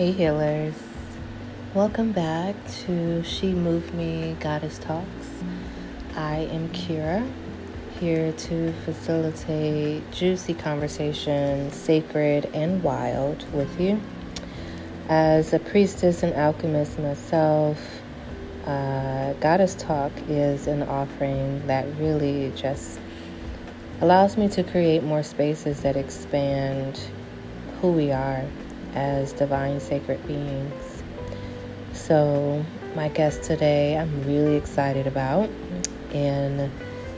Hey healers, welcome back to She Moved Me Goddess Talks. I am Kira, here to facilitate juicy conversations, sacred and wild, with you. As a priestess and alchemist myself, uh, Goddess Talk is an offering that really just allows me to create more spaces that expand who we are as divine sacred beings. So, my guest today, I'm really excited about, and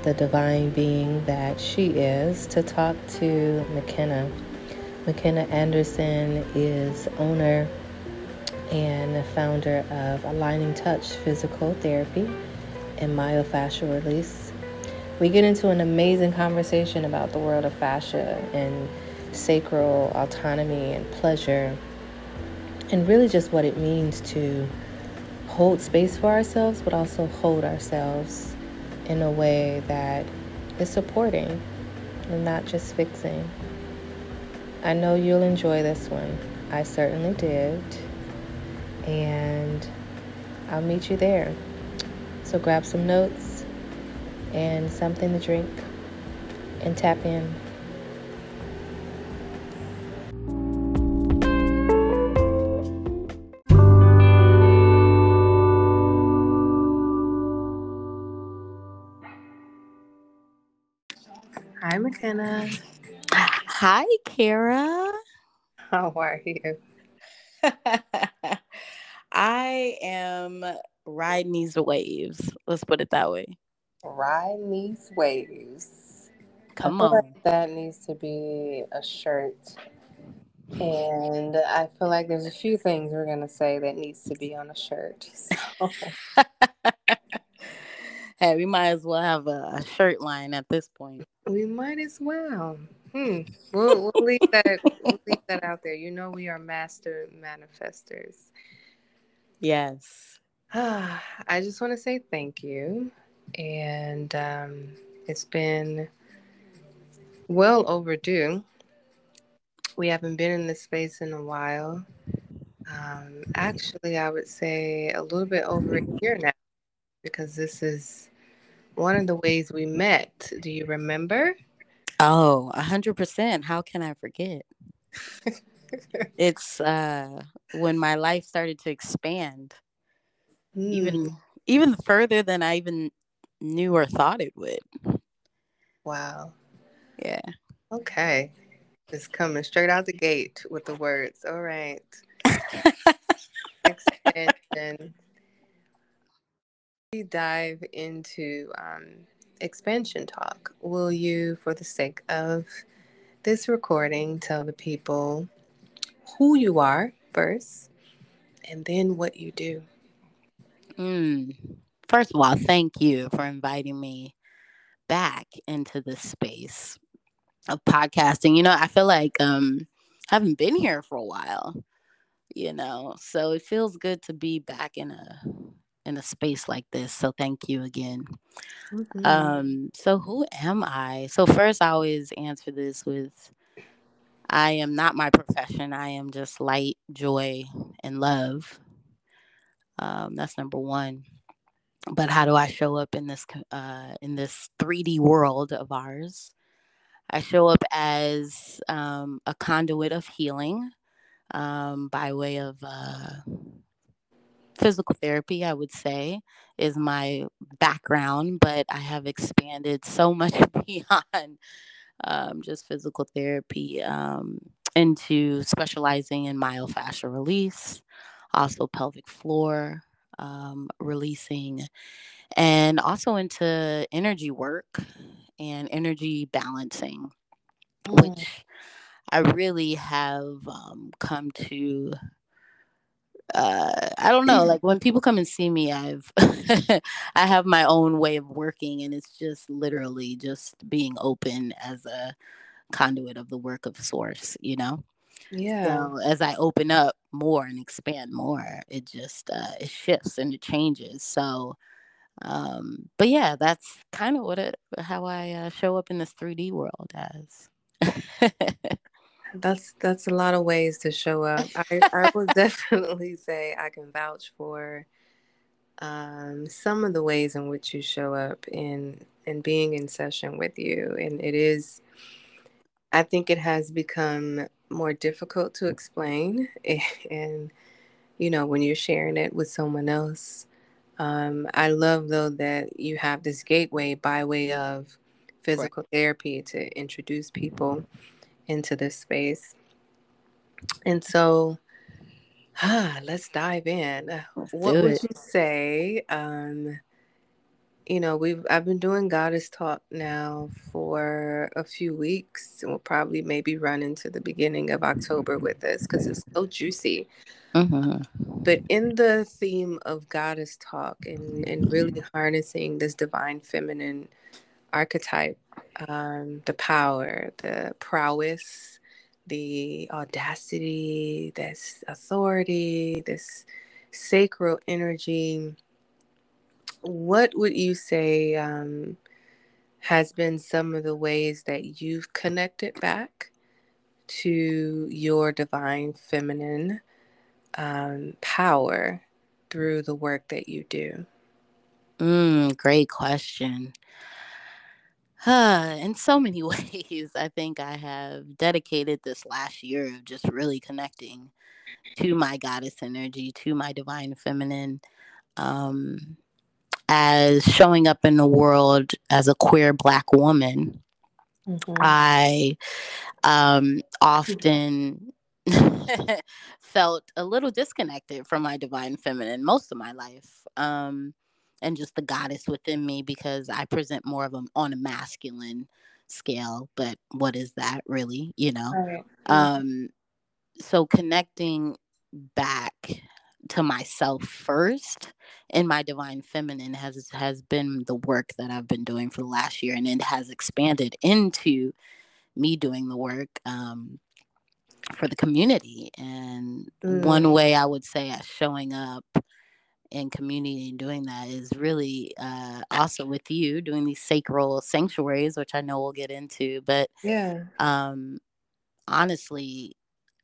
the divine being that she is, to talk to McKenna. McKenna Anderson is owner and founder of Aligning Touch Physical Therapy and Myofascial Release. We get into an amazing conversation about the world of fascia and sacral autonomy and pleasure, and really just what it means to hold space for ourselves, but also hold ourselves in a way that is supporting and not just fixing. I know you'll enjoy this one. I certainly did. And I'll meet you there. So grab some notes and something to drink and tap in. Hi, Hi, Kara. How are you? I am riding these waves. Let's put it that way. Riding these waves. Come on. like that needs to be a shirt. And I feel like there's a few things we're going to say that needs to be on a shirt. So, hey, we might as well have a, a shirt line at this point. we might as well. Hmm. We'll, we'll leave that we'll leave that out there. You know we are master manifestors. Yes. I just want to say thank you. And um, it's been well overdue. We haven't been in this space in a while. Um, actually, I would say a little bit over a year now, because this is one of the ways we met. Do you remember? Oh, a hundred percent. How can I forget? It's uh when my life started to expand Hmm. even even further than I even knew or thought it would. Wow. Yeah. Okay. Just coming straight out the gate with the words. All right. expansion. Dive into um, expansion talk. Will you, for the sake of this recording, tell the people who you are first and then what you do? Mm. First of all, thank you for inviting me back into this space of podcasting. You know, I feel like um I haven't been here for a while, you know. So it feels good to be back in a in a space like this. So thank you again. Mhm. Um so who am I? So first I always answer this with I am not my profession. I am just light, joy, and love. Um, that's number one. But how do I show up in this uh, in this 3D world of ours? I show up as um, a conduit of healing um, by way of uh, physical therapy. I would say is my background, but I have expanded so much beyond um, just physical therapy um, into specializing in myofascial release, also pelvic floor um, releasing, and also into energy work and energy balancing, Mm. which I really have um, come to. Uh, I don't know. Like when people come and see me, I've I have my own way of working, and it's just literally just being open as a conduit of the work of source. You know. Yeah. So as I open up more and expand more, it just uh, it shifts and it changes. So, um, but yeah, that's kind of what it how I uh, show up in this 3D world as. that's that's a lot of ways to show up. I, I will definitely say I can vouch for um, some of the ways in which you show up in in being in session with you, and it is. I think it has become more difficult to explain, and you know when you're sharing it with someone else. Um, I love though that you have this gateway by way of physical right. therapy to introduce people into this space. And so, ah, let's dive in. Let's what would it. you say? Um, you know, we've I've been doing goddess talk now for a few weeks, and we'll probably maybe run into the beginning of October with this because it's so juicy. Mm-hmm. But in the theme of goddess talk and and really harnessing this divine feminine archetype, um, the power, the prowess, the audacity, this authority, this sacral energy. What would you say um, has been some of the ways that you've connected back to your divine feminine um, power through the work that you do? Mm, great question. Uh, in so many ways, I think I have dedicated this last year of just really connecting to my goddess energy, to my divine feminine, um, as showing up in the world as a queer black woman. Mm-hmm. I um, often felt a little disconnected from my divine feminine most of my life. Um, and just the goddess within me because I present more of them on a masculine scale. But what is that really? You know? Right. Um, so connecting back to myself first in my divine feminine has has been the work that I've been doing for the last year and it has expanded into me doing the work um, for the community and mm. one way I would say as showing up in community and doing that is really uh, also with you doing these sacral sanctuaries, which I know we'll get into. But yeah, um, honestly,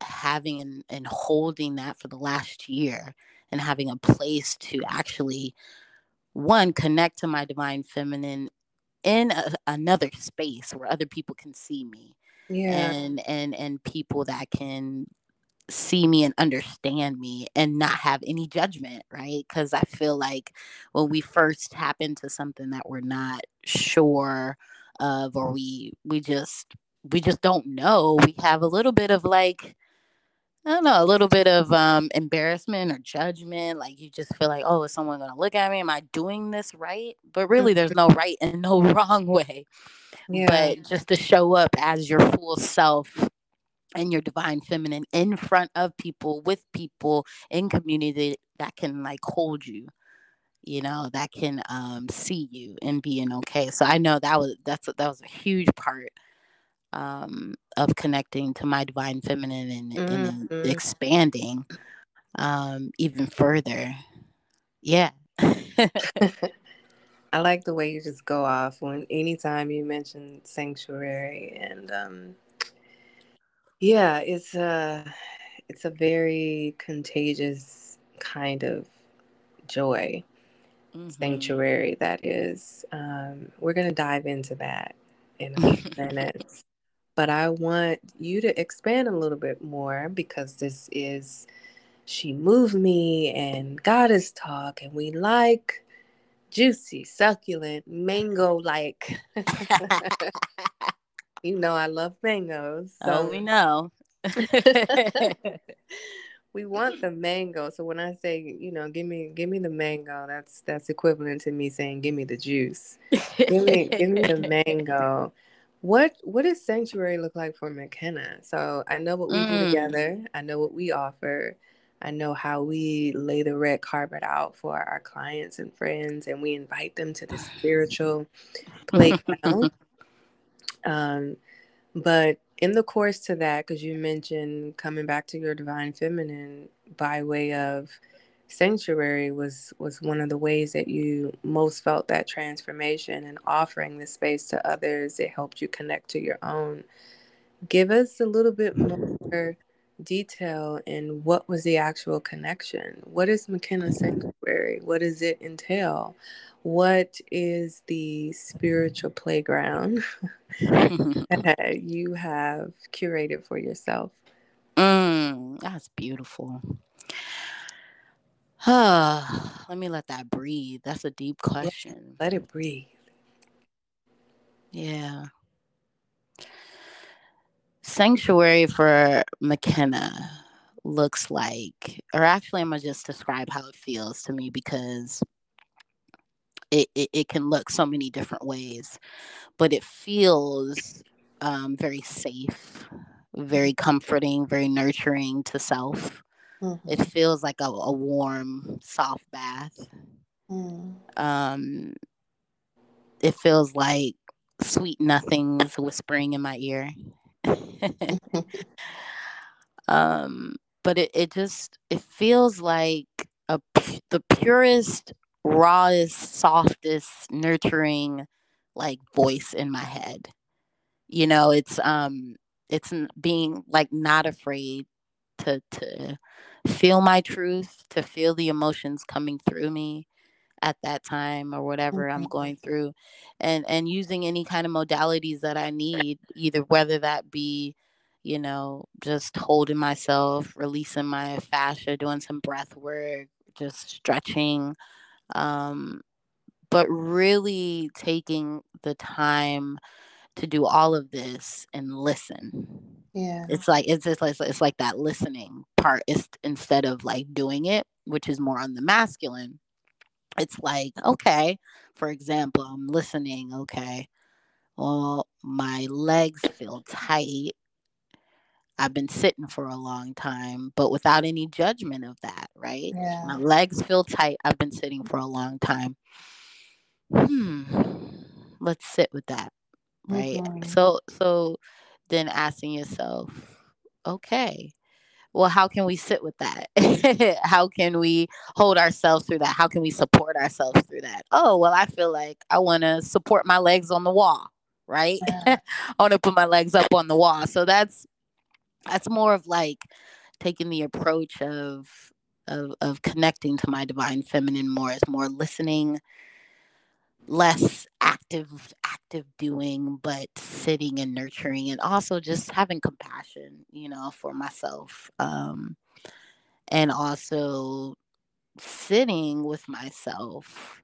having and, and holding that for the last year and having a place to actually one connect to my divine feminine in a, another space where other people can see me yeah and and and people that can see me and understand me and not have any judgment, right? Because I feel like when we first tap into something that we're not sure of or we we just we just don't know, we have a little bit of like I don't know, a little bit of um embarrassment or judgment. Like you just feel like, oh, is someone gonna look at me? Am I doing this right? But really there's no right and no wrong way. Yeah. But just to show up as your full self and your divine feminine in front of people with people in community that can like hold you you know that can um see you and being okay. So i know that was that's a, that was a huge part um of connecting to my divine feminine and, mm-hmm. and expanding um even further. Yeah. I like the way you just go off when anytime you mention sanctuary and um yeah, it's a it's a very contagious kind of joy mm-hmm. sanctuary that is. Um, we're gonna dive into that in a few minutes, but I want you to expand a little bit more because this is she moved me and goddess talk, and we like juicy, succulent, mango like. You know I love mangoes. So. Oh, we know. we want the mango. So when I say, you know, give me give me the mango, that's that's equivalent to me saying give me the juice. give me give me the mango. What what does sanctuary look like for McKenna? So I know what we mm. do together. I know what we offer. I know how we lay the red carpet out for our clients and friends, and we invite them to the spiritual playground. Um, but in the course to that, because you mentioned coming back to your divine feminine by way of sanctuary was was one of the ways that you most felt that transformation and offering the space to others it helped you connect to your own. Give us a little bit more detail in what was the actual connection. What is McKenna Sanctuary? What does it entail? What is the spiritual playground that you have curated for yourself? Mm, that's beautiful. let me let that breathe. That's a deep question. Let it breathe. Yeah. Sanctuary for McKenna looks like, or actually, I'm to just describe how it feels to me because it, it, it can look so many different ways, but it feels um, very safe, very comforting, very nurturing to self. Mm-hmm. It feels like a, a warm, soft bath. Mm. Um, it feels like sweet nothings whispering in my ear. um, but it, it just it feels like a the purest, rawest, softest, nurturing like voice in my head. You know, it's um it's being like not afraid to to feel my truth, to feel the emotions coming through me at that time or whatever mm-hmm. I'm going through and and using any kind of modalities that I need either whether that be you know just holding myself releasing my fascia doing some breath work just stretching um but really taking the time to do all of this and listen yeah it's like it's just like it's like that listening part is instead of like doing it which is more on the masculine it's like okay for example i'm listening okay well my legs feel tight. I've been sitting for a long time but without any judgment of that right? Yeah. my legs feel tight. I've been sitting for a long time. Hmm let's sit with that right? Mm-hmm. so so then asking yourself okay well how can we sit with that? How can we hold ourselves through that? How can we support ourselves through that? Oh well i feel like i want to support my legs on the wall right? Yeah. i want to put my legs up on the wall. So that's that's more of like taking the approach of of of connecting to my divine feminine more as more listening less active active doing but sitting and nurturing and also just having compassion you know for myself um and also sitting with myself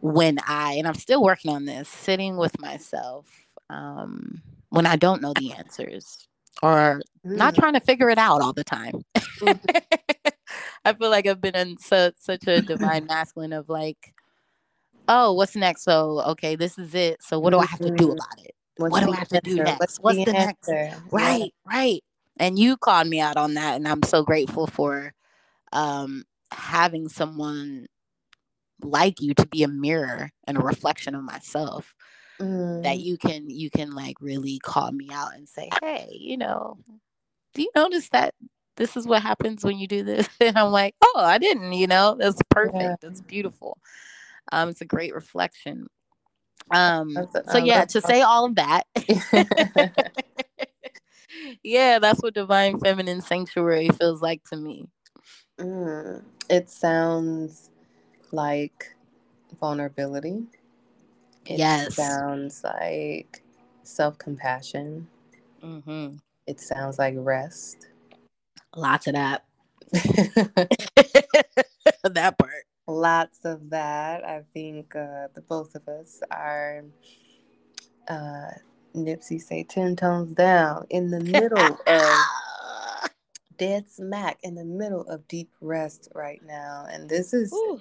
when i and i'm still working on this sitting with myself um when i don't know the answers or mm. not trying to figure it out all the time mm-hmm. i feel like i've been in su- such a divine masculine of like oh, what's next? So, okay, this is it. So, what do I have to do mm-hmm. about it? What's what do I have to do next? What's, what's the, the next? Right, yeah. right. And you called me out on that, and I'm so grateful for um, having someone like you to be a mirror and a reflection of myself. Mm. That you can you can like really call me out and say, hey, you know, do you notice that this is what happens when you do this? And I'm like, oh, I didn't, you know, that's perfect. Yeah. That's beautiful. Um, it's a great reflection. Um, so um, yeah, to say all of that. yeah, that's what divine feminine sanctuary feels like to me. Mm, it sounds like vulnerability. It yes. sounds like self compassion. Mm-hmm. It sounds like rest. Lots of that. that part lots of that. I think uh, the both of us are uh, Nipsey say ten tones down in the middle of dead smack in the middle of deep rest right now, and this is Ooh.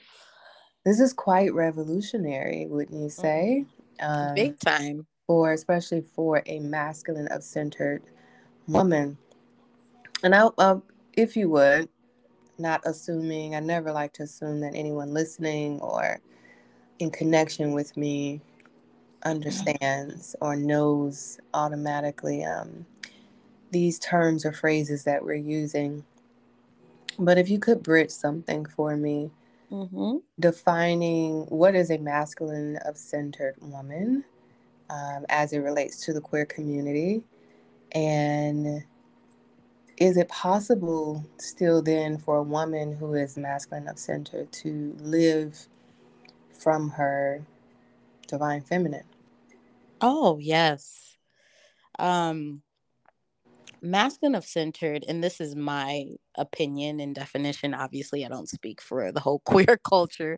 this is quite revolutionary, wouldn't you say? Um, Big time for especially for a masculine of centered woman. And I, uh, if you would, not assuming, I never like to assume that anyone listening or in connection with me understands or knows automatically um, these terms or phrases that we're using. But if you could bridge something for me, mm-hmm. defining what is a masculine of centered woman um, as it relates to the queer community, And is it possible still then for a woman who is masculine of center to live from her divine feminine? Oh, yes. Um masculine of centered and this is my opinion and definition obviously i don't speak for the whole queer culture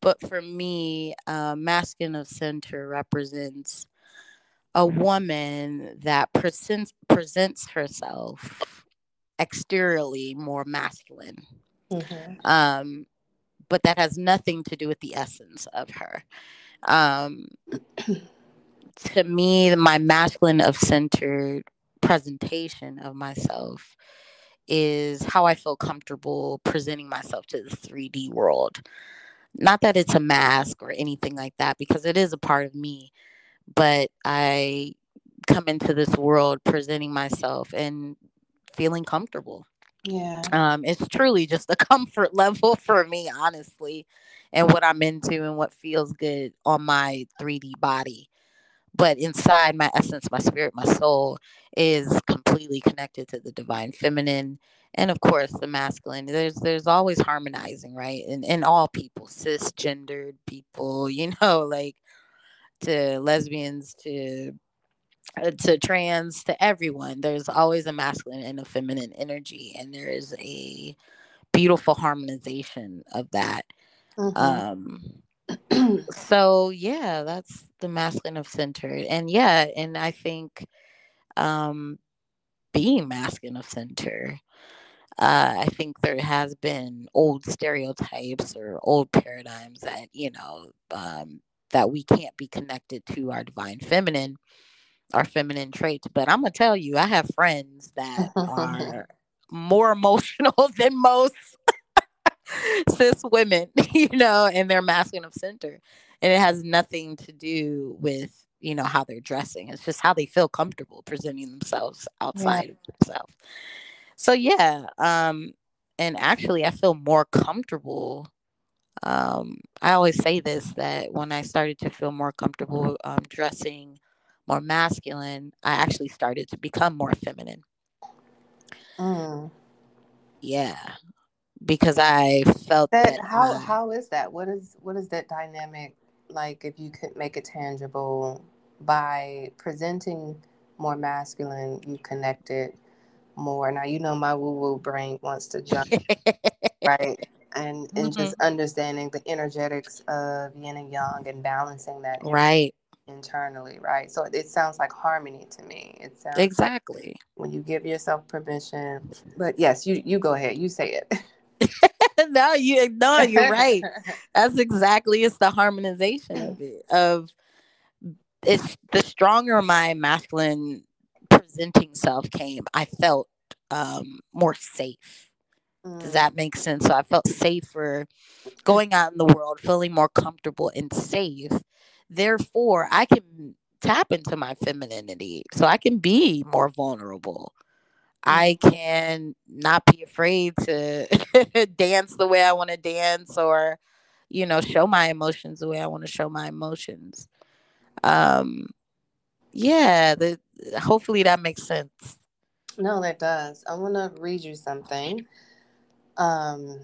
but for me uh, masculine of center represents a woman that presents presents herself exteriorly more masculine mm-hmm. um, but that has nothing to do with the essence of her um, to me my masculine of centered presentation of myself is how I feel comfortable presenting myself to the 3D world. Not that it's a mask or anything like that, because it is a part of me, but I come into this world presenting myself and feeling comfortable. Yeah. Um, it's truly just a comfort level for me, honestly, and what I'm into and what feels good on my 3D body but inside my essence my spirit my soul is completely connected to the divine feminine and of course the masculine there's there's always harmonizing right in, in all people cisgendered people you know like to lesbians to to trans to everyone there's always a masculine and a feminine energy and there is a beautiful harmonization of that mm-hmm. um so yeah, that's the masculine of centered. And yeah, and I think um being masculine of center, uh, I think there has been old stereotypes or old paradigms that, you know, um, that we can't be connected to our divine feminine, our feminine traits. But I'm gonna tell you, I have friends that are more emotional than most cis women, you know, and they're masculine of center. And it has nothing to do with, you know, how they're dressing. It's just how they feel comfortable presenting themselves outside yeah. of themselves. So yeah, um, and actually I feel more comfortable. Um, I always say this that when I started to feel more comfortable um, dressing more masculine, I actually started to become more feminine. Mm. Yeah because I felt that, that how how is that? What is what is that dynamic like if you could make it tangible by presenting more masculine, you connect it more. Now you know my woo woo brain wants to jump right. And and mm-hmm. just understanding the energetics of yin and yang and balancing that right internally, right? So it sounds like harmony to me. It sounds exactly like when you give yourself permission. But yes, you you go ahead, you say it. no, you no, you're right. That's exactly it's the harmonization of it. Of it's the stronger my masculine presenting self came, I felt um more safe. Mm. Does that make sense? So I felt safer going out in the world, feeling more comfortable and safe. Therefore, I can tap into my femininity so I can be more vulnerable. I can not be afraid to dance the way I want to dance or, you know, show my emotions the way I want to show my emotions. Um, yeah, the hopefully that makes sense. No, that does. I want to read you something um,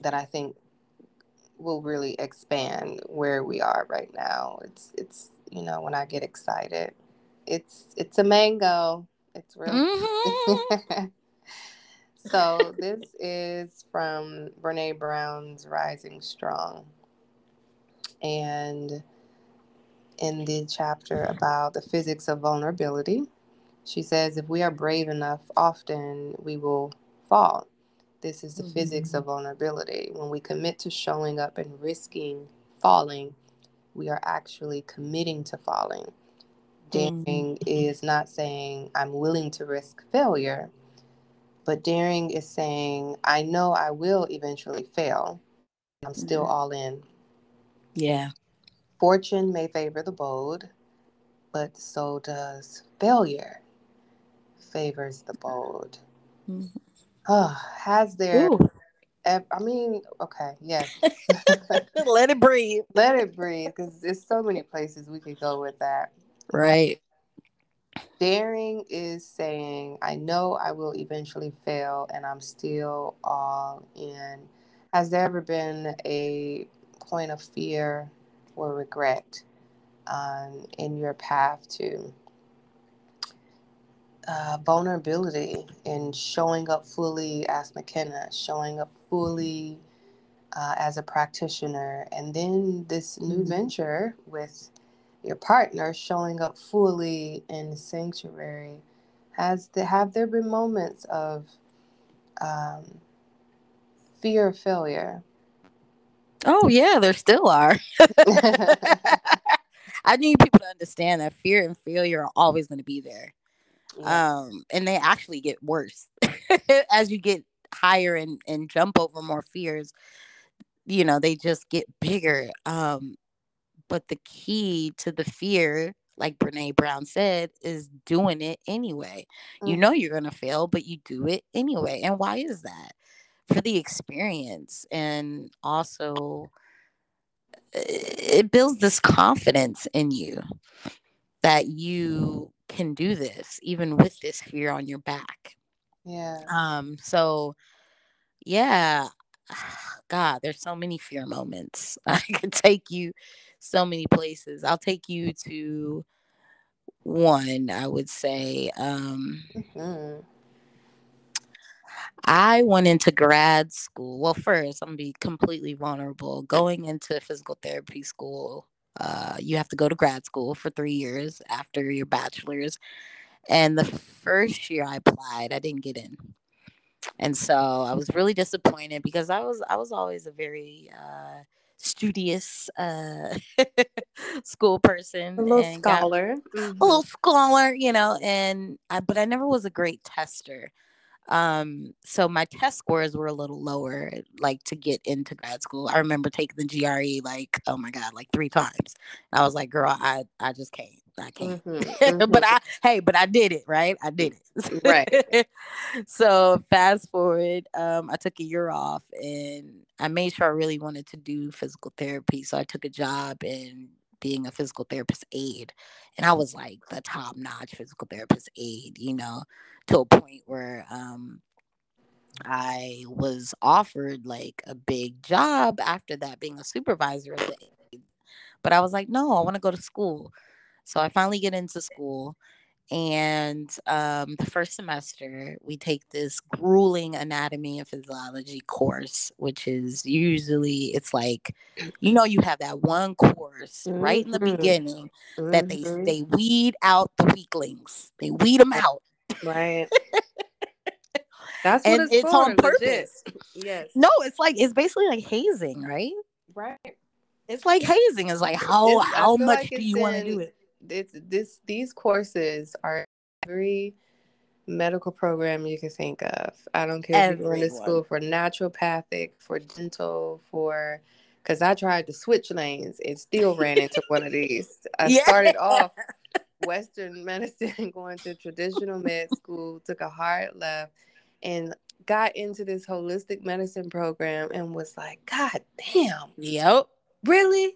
that I think will really expand where we are right now. It's it's you know when I get excited, it's it's a mango. It's real. Mm-hmm. so this is from Brene Brown's Rising Strong. And in the chapter about the physics of vulnerability, she says if we are brave enough, often we will fall. This is the mm-hmm. physics of vulnerability. When we commit to showing up and risking falling, we are actually committing to falling. Daring mm-hmm. is not saying I'm willing to risk failure, but daring is saying I know I will eventually fail. I'm still mm-hmm. all in. Yeah. Fortune may favor the bold, but so does failure favors the bold. Mm-hmm. Oh, has there Ooh. I mean, okay, yes. Let it breathe. Let it breathe because there's so many places we could go with that. Right. Daring is saying, I know I will eventually fail and I'm still all in. Has there ever been a point of fear or regret um, in your path to uh, vulnerability and showing up fully as McKenna, showing up fully uh, as a practitioner, and then this new Mm-hmm. venture with your partner showing up fully in sanctuary. Has there have there been moments of um, fear of failure? Oh yeah, there still are. I need people to understand that fear and failure are always going to be there. Um, and they actually get worse as you get higher and, and jump over more fears. You know, they just get bigger. Um, but the key to the fear, like Brene Brown said, is doing it anyway. You Mm. know you're going to fail, but you do it anyway. And why is that? For the experience and also it builds this confidence in you that you can do this even with this fear on your back yeah. um so yeah god there's so many fear moments i could take you so many places i'll take you to one i would say um Mhm. I went into grad school. Well, first, I'm gonna be completely vulnerable. Going into physical therapy school, uh, you have to go to grad school for three years after your bachelor's. And the first year I applied, I didn't get in, and so I was really disappointed because I was I was always a very uh, studious uh, school person, A little and got- scholar. a little Mhm. scholar, you know, and I, but I never was a great tester. Um, so my test scores were a little lower, like to get into grad school. I remember taking the GRE like, oh my god, like three times. I was like, girl, I, I just can't, I can't. Mhm, but I, hey, but I did it, right? I did it, Right. so fast forward, um, I took a year off, and I made sure I really wanted to do physical therapy. So I took a job in being a physical therapist aide and i was like the top notch physical therapist aide you know to a point where um i was offered like a big job after that being a supervisor the aide but i was like no i want to go to school. So i finally get into school and um, the first semester we take this grueling anatomy and physiology course which is usually it's like you know you have that one course right in the Mhm. beginning that they Mhm. they weed out the weaklings they weed them out Right. That's And what it's, it's for, on legit. purpose. Yes. no it's like it's basically like hazing right Right. it's like hazing it's like how It's- how much like do you want to do it It's this. These courses are every medical program you can think of. I don't care if you're going to school for naturopathic, for dental, for because I tried to switch lanes and still ran into one of these. I Yeah. started off Western medicine, going to traditional med school, took a hard left, and got into this holistic medicine program and was like, God damn, yep really?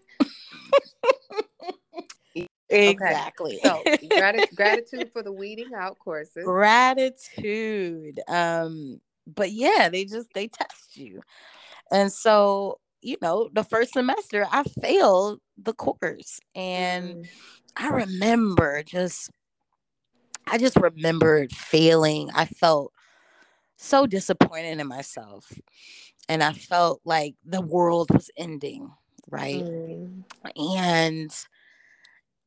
Exactly So grati- gratitude for the weeding out courses. gratitude um but yeah they just they test you and so you know the first semester i failed the course and Mm. i remember just i just remembered failing i felt so disappointed in myself and i felt like the world was ending right Mm. and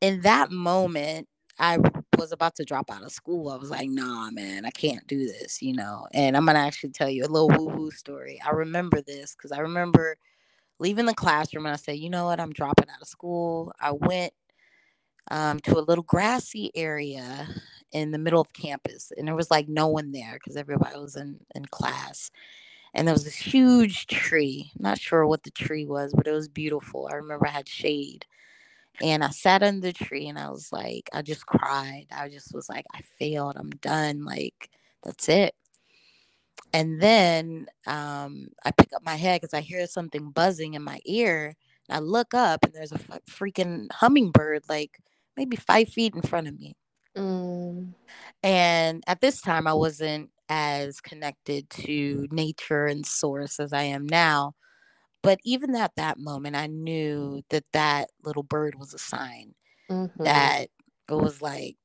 in that moment, I was about to drop out of school. I was like, nah, man, I can't do this, you know. And I'm to actually tell you a little woo woo story. I remember this because I remember leaving the classroom and I said, you know what? I'm dropping out of school. I went um, to a little grassy area in the middle of campus and there was like no one there because everybody was in, in class. And there was this huge tree. Not sure what the tree was, but it was beautiful. I remember I had shade. And I sat under the tree and I was like, I just cried. I just was like, I failed. I'm done. Like, that's it. And then um, I pick up my head because I hear something buzzing in my ear. And I look up and there's a f- freaking hummingbird, like maybe five feet in front of me. Mm. And at this time, I wasn't as connected to nature and source as I am now. But even at that moment, I knew that that little bird was a sign mm-hmm. that it was like,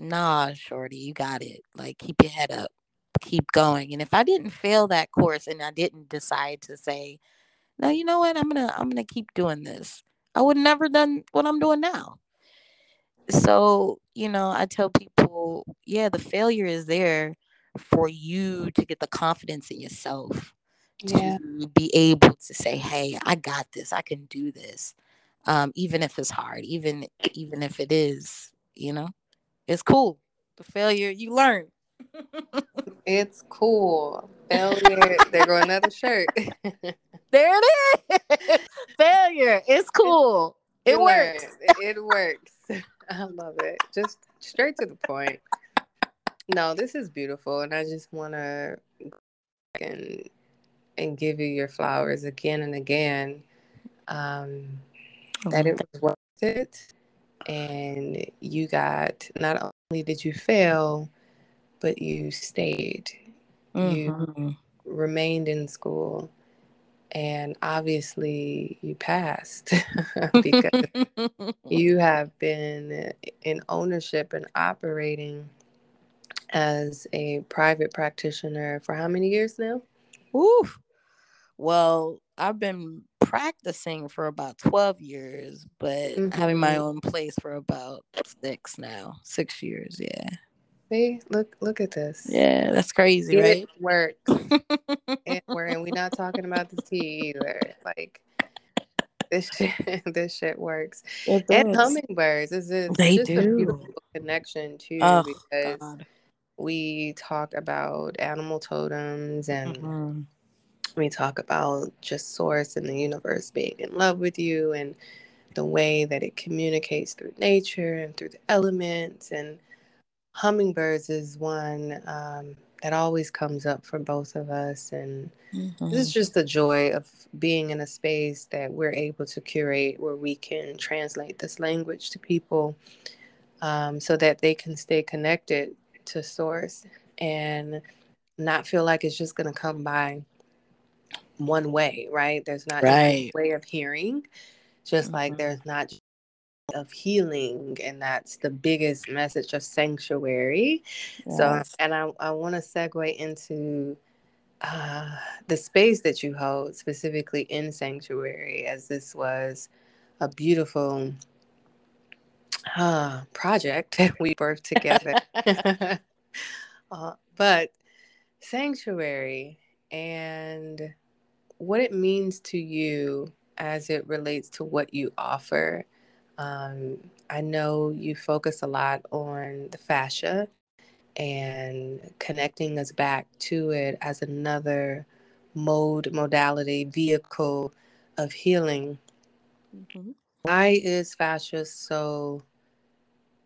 nah, shorty, you got it. Like, keep your head up, keep going. And if I didn't fail that course and I didn't decide to say, no, you know what, I'm gonna, I'm gonna keep doing this, I would never done what I'm doing now. So, you know, I tell people, yeah, the failure is there for you to get the confidence in yourself yeah. to be able to say, "Hey, I got this. I can do this." Um, even if it's hard, even even if it is, you know, it's cool. The failure you learn. it's cool. Failure. there go another shirt. there it is. failure. It's cool. It you works. It works. I love it. Just straight to the point. No, this is beautiful, and I just want to and and give you your flowers again and again. Um, oh, that it was worth it, and you got not only did you fail, but you stayed. Mm-hmm. You remained in school, and obviously you passed because you have been in ownership and operating as a private practitioner for how many years now? Ooh. Well, I've been practicing for about 12 years, but mm-hmm. having my mm-hmm. own place for about six now. Six years, yeah. See, look, look at this. Yeah, that's crazy, it right? It works, and we're not talking about the tea either. Like this shit, this shit works. And hummingbirds is this they just do. a beautiful connection too, oh, because God we talk about animal totems and mm-hmm. We talk about just source and the universe being in love with you and the way that it communicates through nature and through the elements and hummingbirds is one um, that always comes up for both of us and mm-hmm. this is just the joy of being in a space that we're able to curate where we can translate this language to people um, so that they can stay connected to source and not feel like it's just going to come by one way, right? There's not right. way of hearing, just mm-hmm. like there's not of healing and that's the biggest message of sanctuary yes. so and i, I want to segue into uh, the space that you hold specifically in sanctuary as this was a beautiful uh, project we birthed together. uh, but sanctuary and what it means to you as it relates to what you offer. Um, I know you focus a lot on the fascia and connecting us back to it as another mode, modality, vehicle of healing. Mm-hmm. Why is fascia so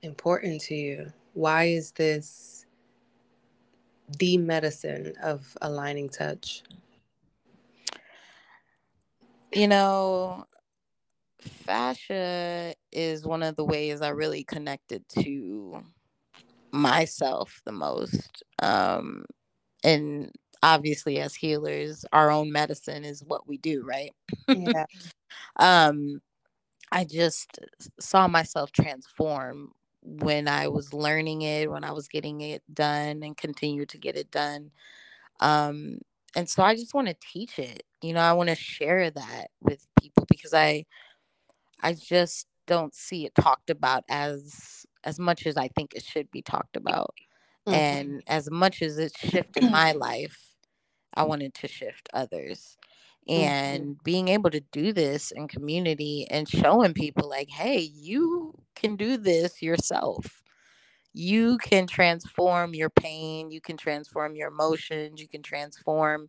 important to you? Why is this the medicine of aligning touch? You know, fascia is one of the ways I really connected to myself the most. Um, and obviously, as healers, our own medicine is what we do, right? Yeah. um, I just saw myself transform when I was learning it, when I was getting it done and continue to get it done. Um, and so I just want to teach it. You know, I want to share that with people because I I just don't see it talked about as as much as I think it should be talked about. Mm-hmm. And as much as it shifted my life, I wanted to shift others. Mm-hmm. And mm-hmm. being able to do this in community and showing people like, hey, you can do this yourself. You can transform your pain, you can transform your emotions, you can transform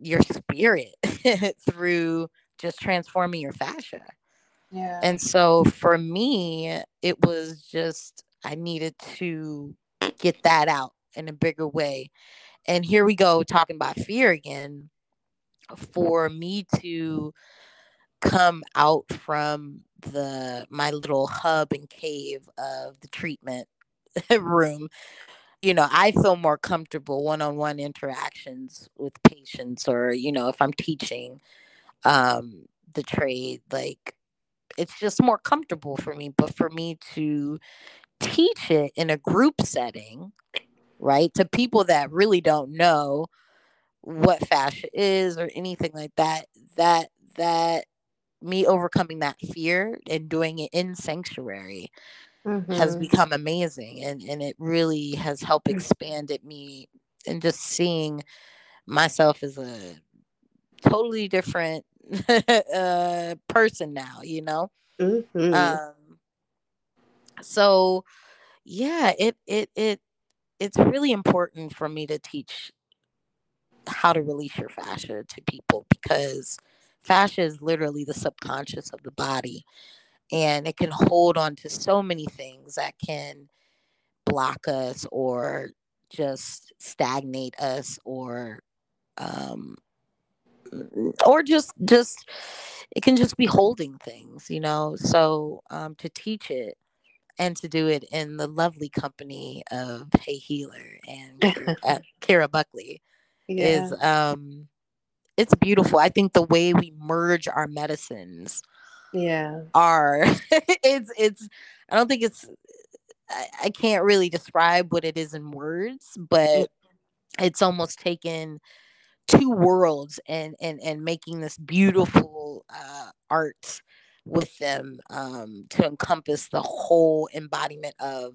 your spirit through just transforming your fascia. Yeah. And so for me, it was just I needed to get that out in a bigger way. And here we go talking about fear again. For me to come out from the my little hub and cave of the treatment room, you know, I feel more comfortable one-on-one interactions with patients or, you know, if I'm teaching um the trade, like it's just more comfortable for me. But for me to teach it in a group setting, right, to people that really don't know what fascia is or anything like that, that that me overcoming that fear and doing it in sanctuary mm-hmm. has become amazing and and it really has helped mm. expanded me and just seeing myself as a totally different uh, person now you know mm-hmm. um so yeah it it it it's really important for me to teach how to release your fascia to people because fascia is literally the subconscious of the body and it can hold on to so many things that can block us or just stagnate us or um or just just it can just be holding things you know so um to teach it and to do it in the lovely company of hey healer and Kara buckley yeah. is um it's beautiful. I think the way we merge our medicines yeah. are. It's it's I don't think it's I, I can't really describe what it is in words, but it's almost taken two worlds and and and making this beautiful uh art with them um to encompass the whole embodiment of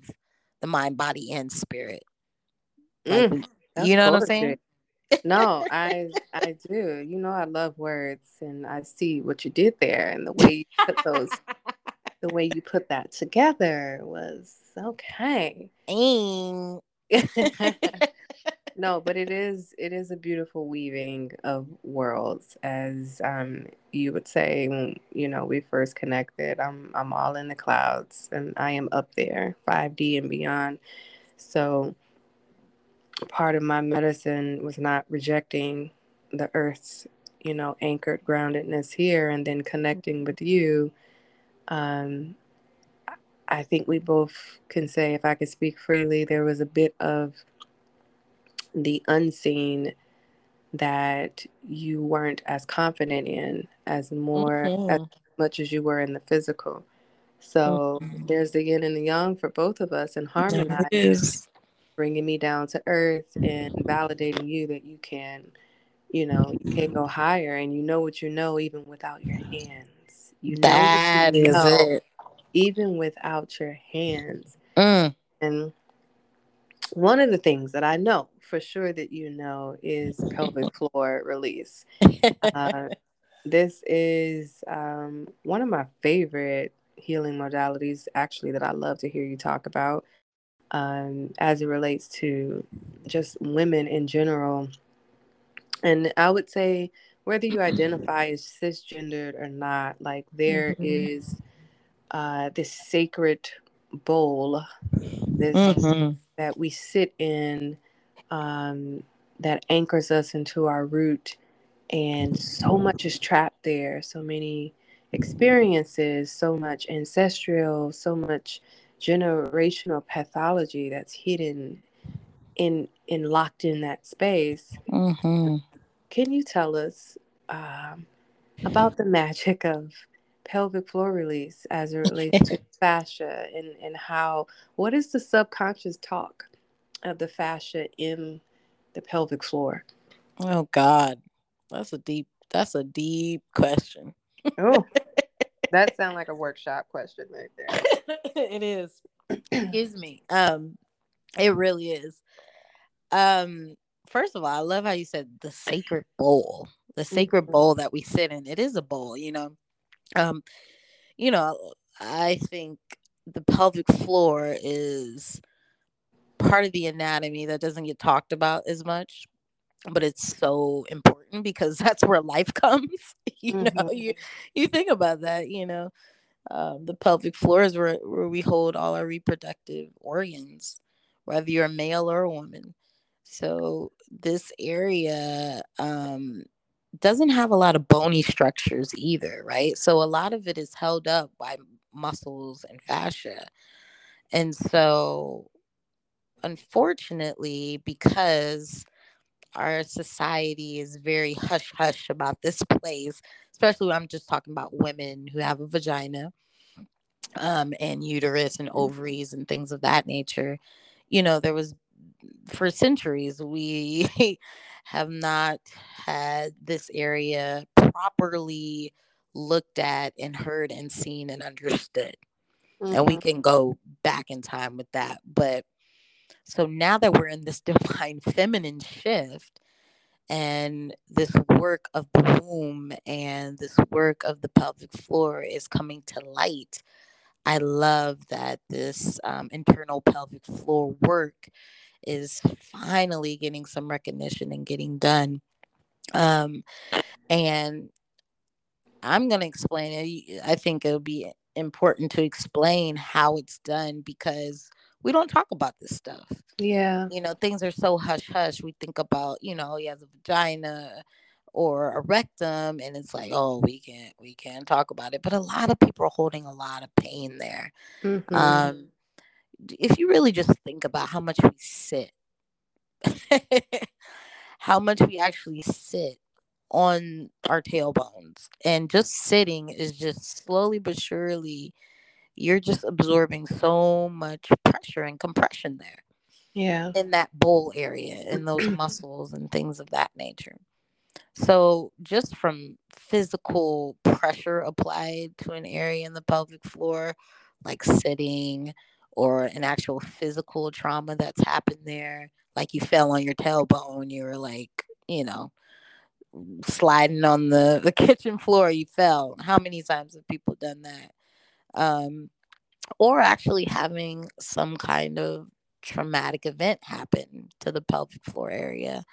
the mind body and spirit. Like, mm, you know what i'm saying no, I I do. You know, I love words, and I see what you did there, and the way you put those, the way you put that together was okay. no, but it is it is a beautiful weaving of worlds, as um you would say when you know we first connected. I'm I'm all in the clouds, and I am up there, 5D and beyond. So part of my medicine was not rejecting the earth's you know anchored groundedness here and then connecting with you um i think we both can say if i could speak freely there was a bit of the unseen that you weren't as confident in as more mm-hmm. as much as you were in the physical so mm-hmm. there's the yin and the yang for both of us and harmonize bringing me down to earth and validating you that you can, you know, you can go higher and you know what you know even without your hands. You know that you know, it. Even without your hands. Mm. And one of the things that I know for sure that you know is pelvic floor release. Uh, this is um, one of my favorite healing modalities, actually, that I love to hear you talk about um, as it relates to just women in general. And I would say, whether you identify as cisgendered or not, like there mm-hmm. is uh, this sacred bowl, this mm-hmm. that we sit in, um, that anchors us into our root, and so much is trapped there. So many experiences, so much ancestral, so much generational pathology that's hidden in in locked in that space. Mm-hmm. Can you tell us um, about the magic of pelvic floor release as it relates to fascia and and how what is the subconscious talk of the fascia in the pelvic floor? Oh God, that's a deep that's a deep question. oh, that sounds like a workshop question right there. it is. Excuse me. Um, it really is. Um, first of all, I love how you said the sacred bowl, the sacred mm-hmm. bowl that we sit in. It is a bowl, you know. Um, you know, I think the pelvic floor is part of the anatomy that doesn't get talked about as much but it's so important because that's where life comes you know mm-hmm. you you think about that you know um, the pelvic floor is where, where we hold all our reproductive organs whether you're a male or a woman. So this area um, doesn't have a lot of bony structures either right? So a lot of it is held up by muscles and fascia. And so unfortunately, because our society is very hush hush about this place, especially when I'm just talking about women who have a vagina um, and uterus and ovaries and things of that nature. You know, there was for centuries we have not had this area properly looked at and heard and seen and understood. Mm-hmm. And we mm-hmm. can go back in time with that. But so now that we're in this divine feminine shift and this work of the womb and this work of the pelvic floor is coming to light, I love that this um, internal pelvic floor work is finally getting some recognition and getting done. Um, and I'm going to explain it. I think it'll be important to explain how it's done because we don't talk about this stuff. Yeah. You know, things are so hush hush. We think about, you know, he has a vagina or a rectum and it's like, oh, we can't we can't talk about it. But a lot of people are holding a lot of pain there. Mm-hmm. Um if you really just think about how much we sit, how much we actually sit on our tailbones, and just sitting is just slowly but surely, you're just absorbing so much pressure and compression there. Yeah. In that bowl area, in those muscles and things of that nature. So, just from physical pressure applied to an area in the pelvic floor, like sitting, or an actual physical trauma that's happened there, like you fell on your tailbone, you were like, you know, sliding on the, the kitchen floor, you fell. How many times have people done that? Um, or actually having some kind of traumatic event happen to the pelvic floor area,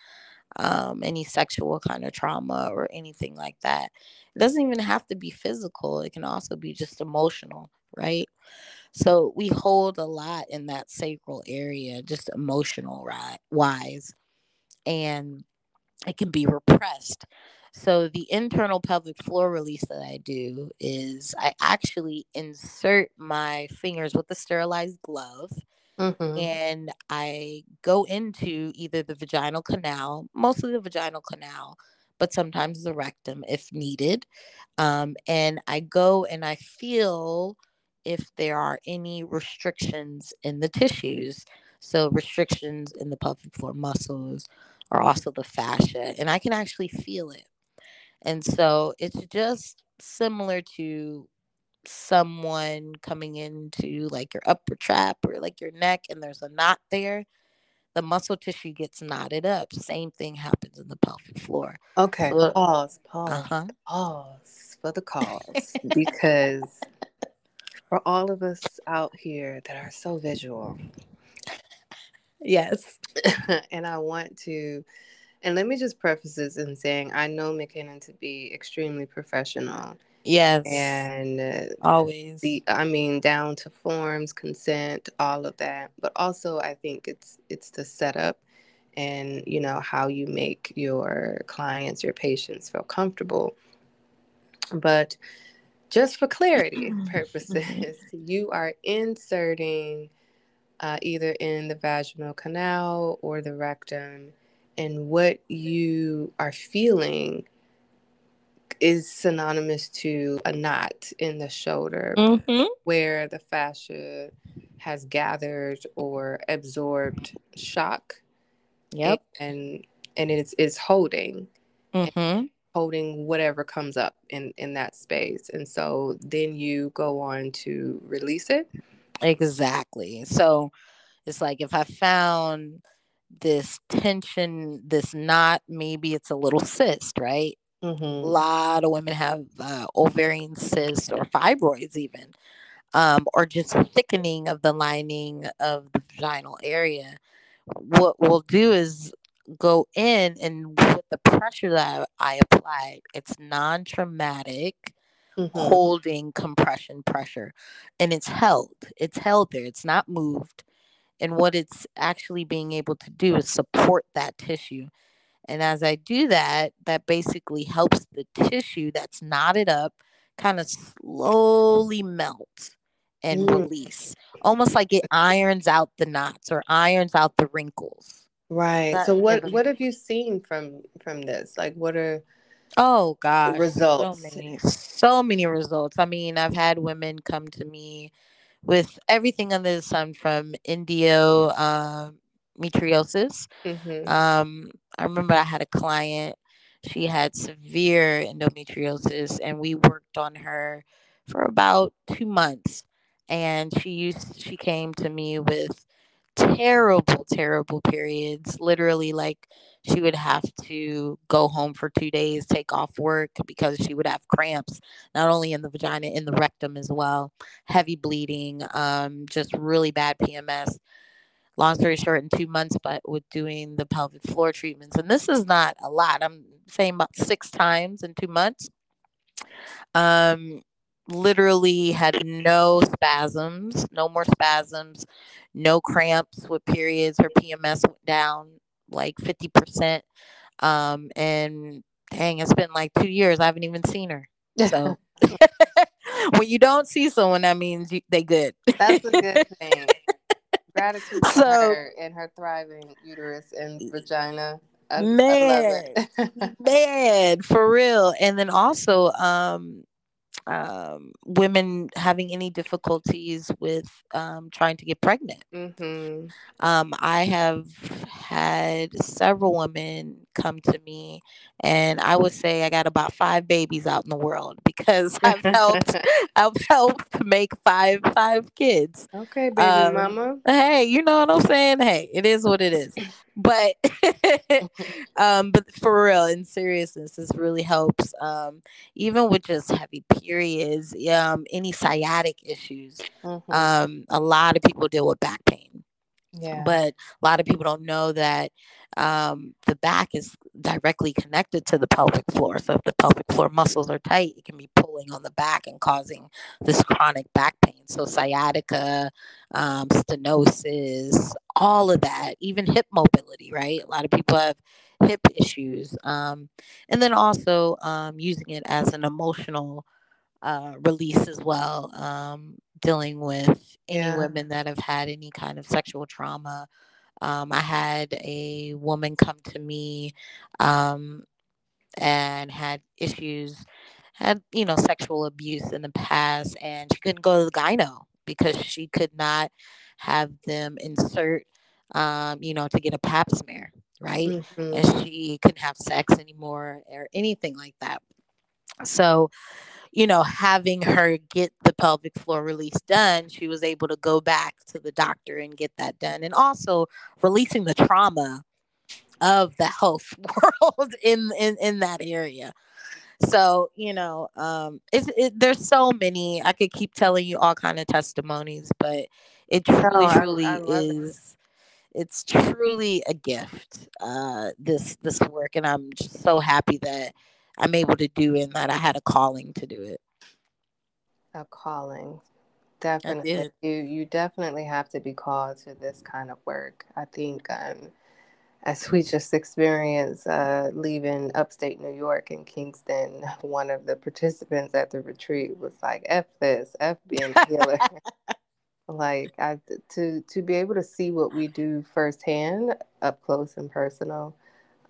um, any sexual kind of trauma or anything like that. It doesn't even have to be physical, it can also be just emotional, right? So we hold a lot in that sacral area, just emotional right, wise, and it can be repressed. So the internal pelvic floor release that I do is I actually insert my fingers with a sterilized glove. Mm-hmm. And I go into either the vaginal canal, mostly the vaginal canal, but sometimes the rectum if needed. Um, and I go and I feel if there are any restrictions in the tissues. So, restrictions in the pelvic floor muscles or also the fascia, and I can actually feel it. And so, it's just similar to someone coming into like your upper trap or like your neck, and there's a knot there. The muscle tissue gets knotted up. Same thing happens in the pelvic floor. Okay, so, pause, pause, uh-huh. pause for the cause because for all of us out here that are so visual. Yes. and I want to, and let me just preface this in saying I know McKenna to be extremely professional. Yes. And uh, always. The, I mean, down to forms, consent, all of that. But also, I think it's it's the setup and you know how you make your clients your patients feel comfortable but just for clarity purposes, you are inserting uh, either in the vaginal canal or the rectum, and what you are feeling is synonymous to a knot in the shoulder mm-hmm. where the fascia has gathered or absorbed shock. Yep. And and it's is holding. Mm-hmm holding whatever comes up in in that space and so then you go on to release it exactly so it's like if i found this tension this knot maybe it's a little cyst right mm-hmm. a lot of women have uh, ovarian cysts or fibroids even um, or just thickening of the lining of the vaginal area what we'll do is go in and with the pressure that I applied, it's non traumatic mm-hmm. holding compression pressure and it's held. It's held there, it's not moved. And what it's actually being able to do is support that tissue. And as I do that, that basically helps the tissue that's knotted up kind of slowly melt and mm. release. Almost like it irons out the knots or irons out the wrinkles. Right. That, so what what have you seen from from this? Like what are Oh God, results. So many, so many results. I mean, I've had women come to me with everything under the sun from endometriosis. Um, mm-hmm. Um, I remember I had a client. She had severe endometriosis, and we worked on her for about two months. And she used she came to me with terrible, terrible periods. Literally, like she would have to go home for two days, take off work because she would have cramps, not only in the vagina, in the rectum as well, heavy bleeding, um, just really bad PMS. Long story short, in two months, but with doing the pelvic floor treatments, and this is not a lot. I'm saying about six times in two months. Um, literally had no spasms, no more spasms, no cramps with periods. Her PMS went down like 50%. Um, and dang, it's been like two years. I haven't even seen her. So when you don't see someone, that means you, they good. That's a good thing. Gratitude so, her and her thriving uterus and vagina. I, man, I man, for real. And then also, um, um, women having any difficulties with um, trying to get pregnant. Mm-hmm. Um, I have had several women come to me, and I would say I got about five babies out in the world because I've helped. I've helped make five five kids. Okay, baby um, mama. Hey, you know what I'm saying? Hey, it is what it is but um but for real in seriousness this really helps um even with just heavy periods um any sciatic issues mm-hmm. um a lot of people deal with back pain yeah but a lot of people don't know that um, the back is directly connected to the pelvic floor. So if the pelvic floor muscles are tight, it can be pulling on the back and causing this chronic back pain. So sciatica, um, stenosis, all of that, even hip mobility, right? A lot of people have hip issues. Um, and then also um, using it as an emotional uh, release as well, um, dealing with any yeah. women that have had any kind of sexual trauma um, I had a woman come to me um, and had issues, had, you know, sexual abuse in the past, and she couldn't go to the gyno because she could not have them insert, um, you know, to get a pap smear, right? Mm-hmm. And she couldn't have sex anymore or anything like that. So, you know, having her get the pelvic floor release done, she was able to go back to the doctor and get that done. And also releasing the trauma of the health world in in, in that area. So, you know, um it's it, there's so many. I could keep telling you all kind of testimonies, but it truly, oh, truly I, I is it it's truly a gift uh this this work and i'm just so happy that I'm able to do and that I had a calling to do it. A calling. Definitely. You you definitely have to be called to this kind of work. I think um as we just experienced uh, leaving upstate New York in Kingston, one of the participants at the retreat was like, "F this, F being healer." like I, to to be able to see what we do firsthand, up close and personal.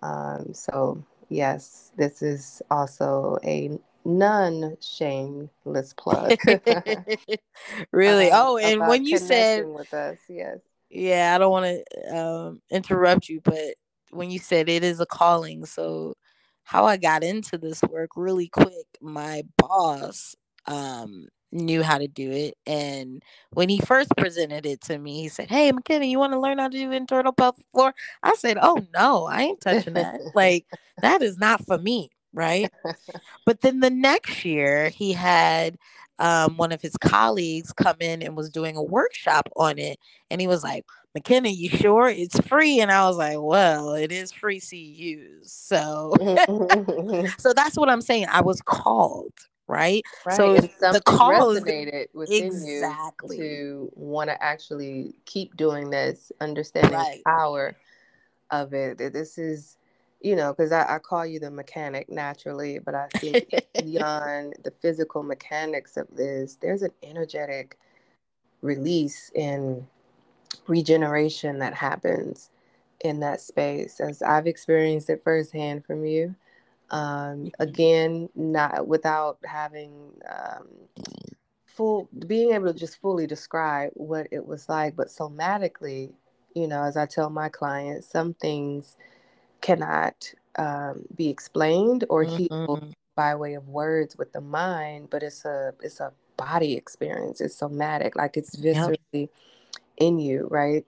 Um, so yes, this is also a non shameless plug. really? Um, oh, and when you said with us, yes. Yeah, I don't want to um, interrupt you, but when you said it is a calling, so how I got into this work really quick, my boss um, knew how to do it. And when he first presented it to me, he said, Hey, McKinney, you want to learn how to do internal pelvic floor? I said, Oh, no, I ain't touching that. like, that is not for me. Right. but then the next year, he had um, one of his colleagues come in and was doing a workshop on it. And he was like, McKenna, you sure it's free? And I was like, well, it is free CEUs. So, so that's what I'm saying. I was called, right? right. So the call resonated within exactly. you to want to actually keep doing this, understanding right. the power of it. This is, you know, because I, I, call you the mechanic naturally, but I think beyond the physical mechanics of this, there's an energetic release and regeneration that happens in that space as I've experienced it firsthand from you. Um, again, not without having um, full being able to just fully describe what it was like, but somatically, you know, as I tell my clients, some things cannot um, be explained or mm-hmm. healed by way of words with the mind, but it's a it's a body experience. It's somatic, like it's viscerally yep. in you, right?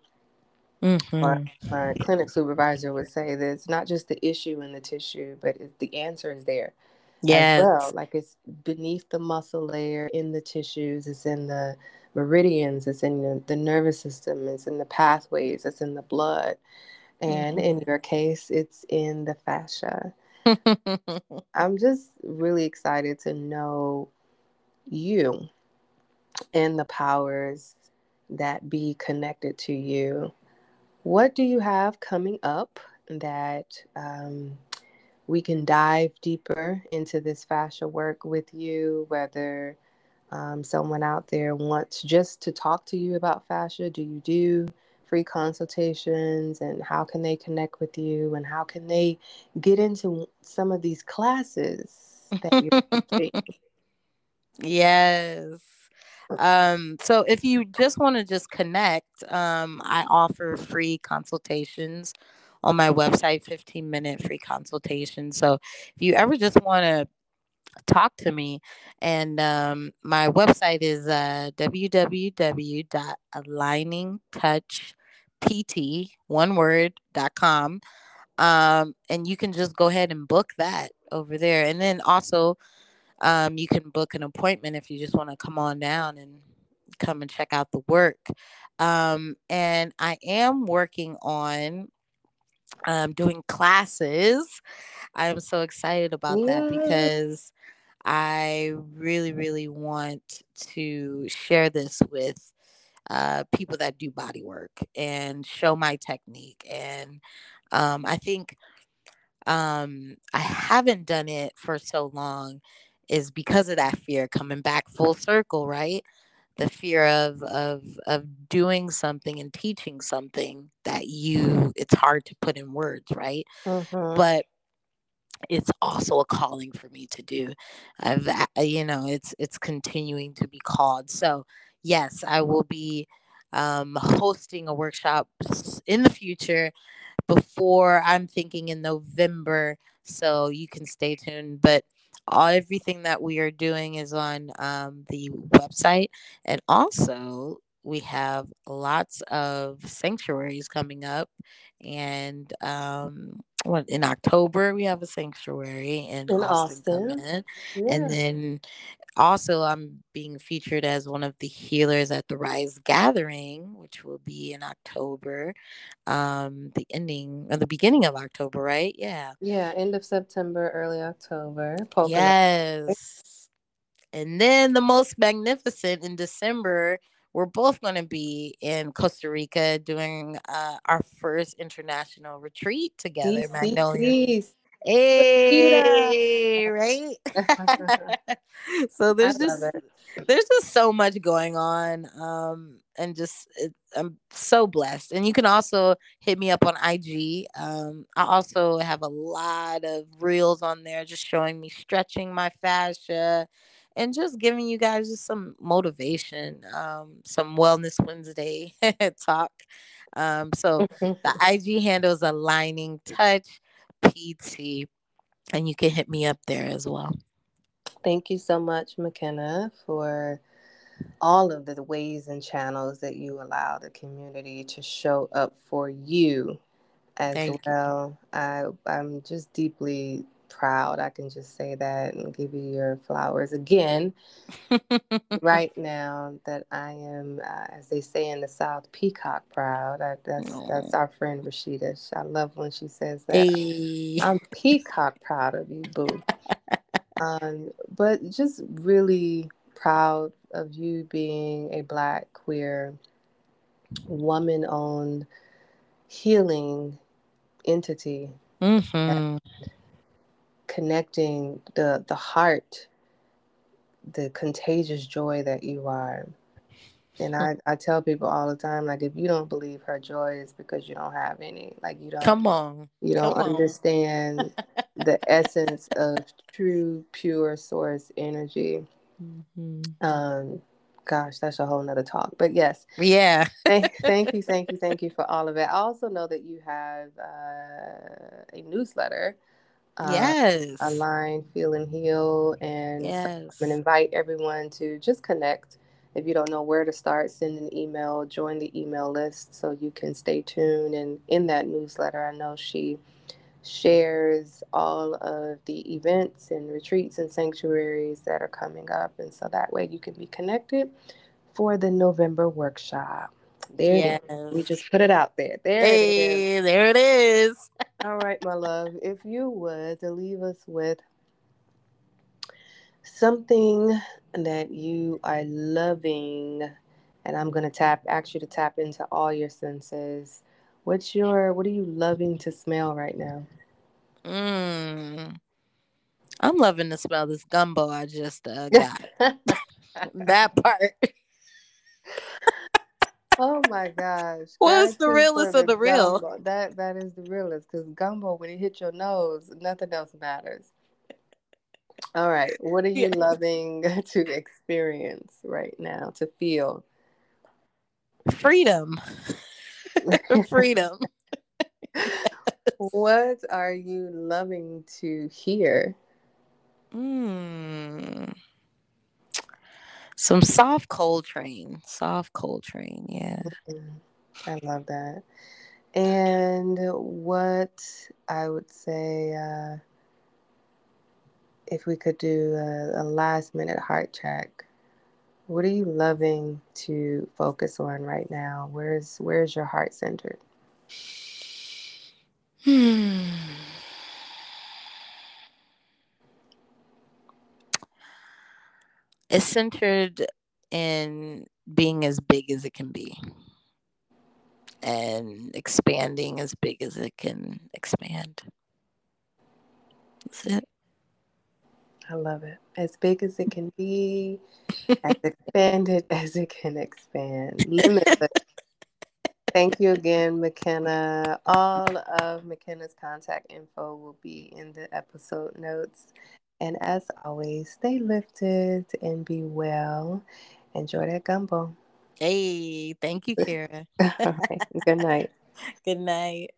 Mm-hmm. My, my, clinic supervisor would say that it's not just the issue in the tissue, but it, the answer is there. Yeah. Well. Like it's beneath the muscle layer, in the tissues, it's in the meridians, it's in the, the nervous system, it's in the pathways, it's in the blood. And mm-hmm. in your case, it's in the fascia. I'm just really excited to know you and the powers that be connected to you what do you have coming up that um, we can dive deeper into this fascia work with you? Whether um, someone out there wants just to talk to you about fascia, do you do free consultations and how can they connect with you and how can they get into some of these classes that you're teaching? Yes. Um, so if you just want to just connect, um, I offer free consultations on my website, 15 minute free consultation. So if you ever just want to talk to me and um, my website is uh, www.aligningtouchpt one word dot com um, and you can just go ahead and book that over there and then also um, you can book an appointment if you just want to come on down and come and check out the work. Um, and I am working on um, doing classes. I'm so excited about yeah. that because I really, really want to share this with uh, people that do body work and show my technique. And um, I think um, I haven't done it for so long is because of that fear coming back full circle, right? The fear of of of doing something and teaching something that you it's hard to put in words, right? Mm-hmm. But it's also a calling for me to do. I've you know, it's it's continuing to be called. So yes, I will be um, hosting a workshop in the future before I'm thinking in November. So you can stay tuned. But all everything that we are doing is on um, the website and also we have lots of sanctuaries coming up and um what in october we have a sanctuary in, in austin, austin. Yeah. and then also i'm being featured as one of the healers at the rise gathering which will be in october. Um the ending or the beginning of october right? Yeah. Yeah end of september early october. Yes. And then the most magnificent in december we're both going to be in Costa Rica doing uh, our first international retreat together, Magnolia. Hey, right? so there's just there's just so much going on, um, and just it, I'm so blessed. And you can also hit me up on IG. Um, I also have a lot of reels on there, just showing me stretching my fascia and just giving you guys just some motivation, um, some Wellness Wednesday talk. Um, so the IG handle is Aligning Touch PT, and you can hit me up there as well. Thank you so much, McKenna, for all of the ways and channels that you allow the community to show up for you as Thank well. You. I I'm just deeply proud. I can just say that and give you your flowers again. right now, that I am, uh, as they say in the South, peacock proud. I, that's Aww. that's our friend Rashida. I love when she says that. Hey. I'm peacock proud of you, boo. um, but just really proud of you being a Black queer woman-owned healing entity. Mm-hmm connecting the the heart the contagious joy that you are And I, I tell people all the time, like, if you don't believe her joy is because you don't have any. Like, you don't. Come on. You don't Come understand the essence of true, pure source energy. Mhm. Um, gosh, that's a whole nother talk. But yes, Yeah. thank, thank you, thank you, thank you for all of it. I also know that you have uh, a newsletter. Uh, yes. Align, Feel, and Heal. And Yes. I'm invite everyone to just connect. If you don't know where to start, send an email, join the email list so you can stay tuned. And in that newsletter, I know she shares all of the events and retreats and sanctuaries that are coming up. And so that way you can be connected for the November workshop. There it is. We just put it out there. There it is. There it is. All right, my love. If you would to leave us with something that you are loving, and I'm gonna tap ask you to tap into all your senses. What's your what are you loving to smell right now? Mm. I'm loving to smell this gumbo I just uh, got. that part. Oh my gosh. What's the realest of the real? gumbo. That that is the realest because gumbo when it hits your nose, nothing else matters. All right. What are you Yes. loving to experience right now, to feel? Freedom. Freedom. What are you loving to hear? Mm. Some soft Coltrane. Soft Coltrane, yeah. Mm, I love that. And what I would say, uh, if we could do a, a last minute heart check, what are you loving to focus on right now? Where's where's your heart centered? Hmm. It's centered in being as big as it can be and expanding as big as it can expand. That's it. I love it. As big as it can be, as expanded as it can expand. Limitless. Thank you again, McKenna. All of McKenna's contact info will be in the episode notes. And as always, stay lifted and be well. Enjoy that gumbo. Hey, thank you, Kara. All right. Good night. Good night.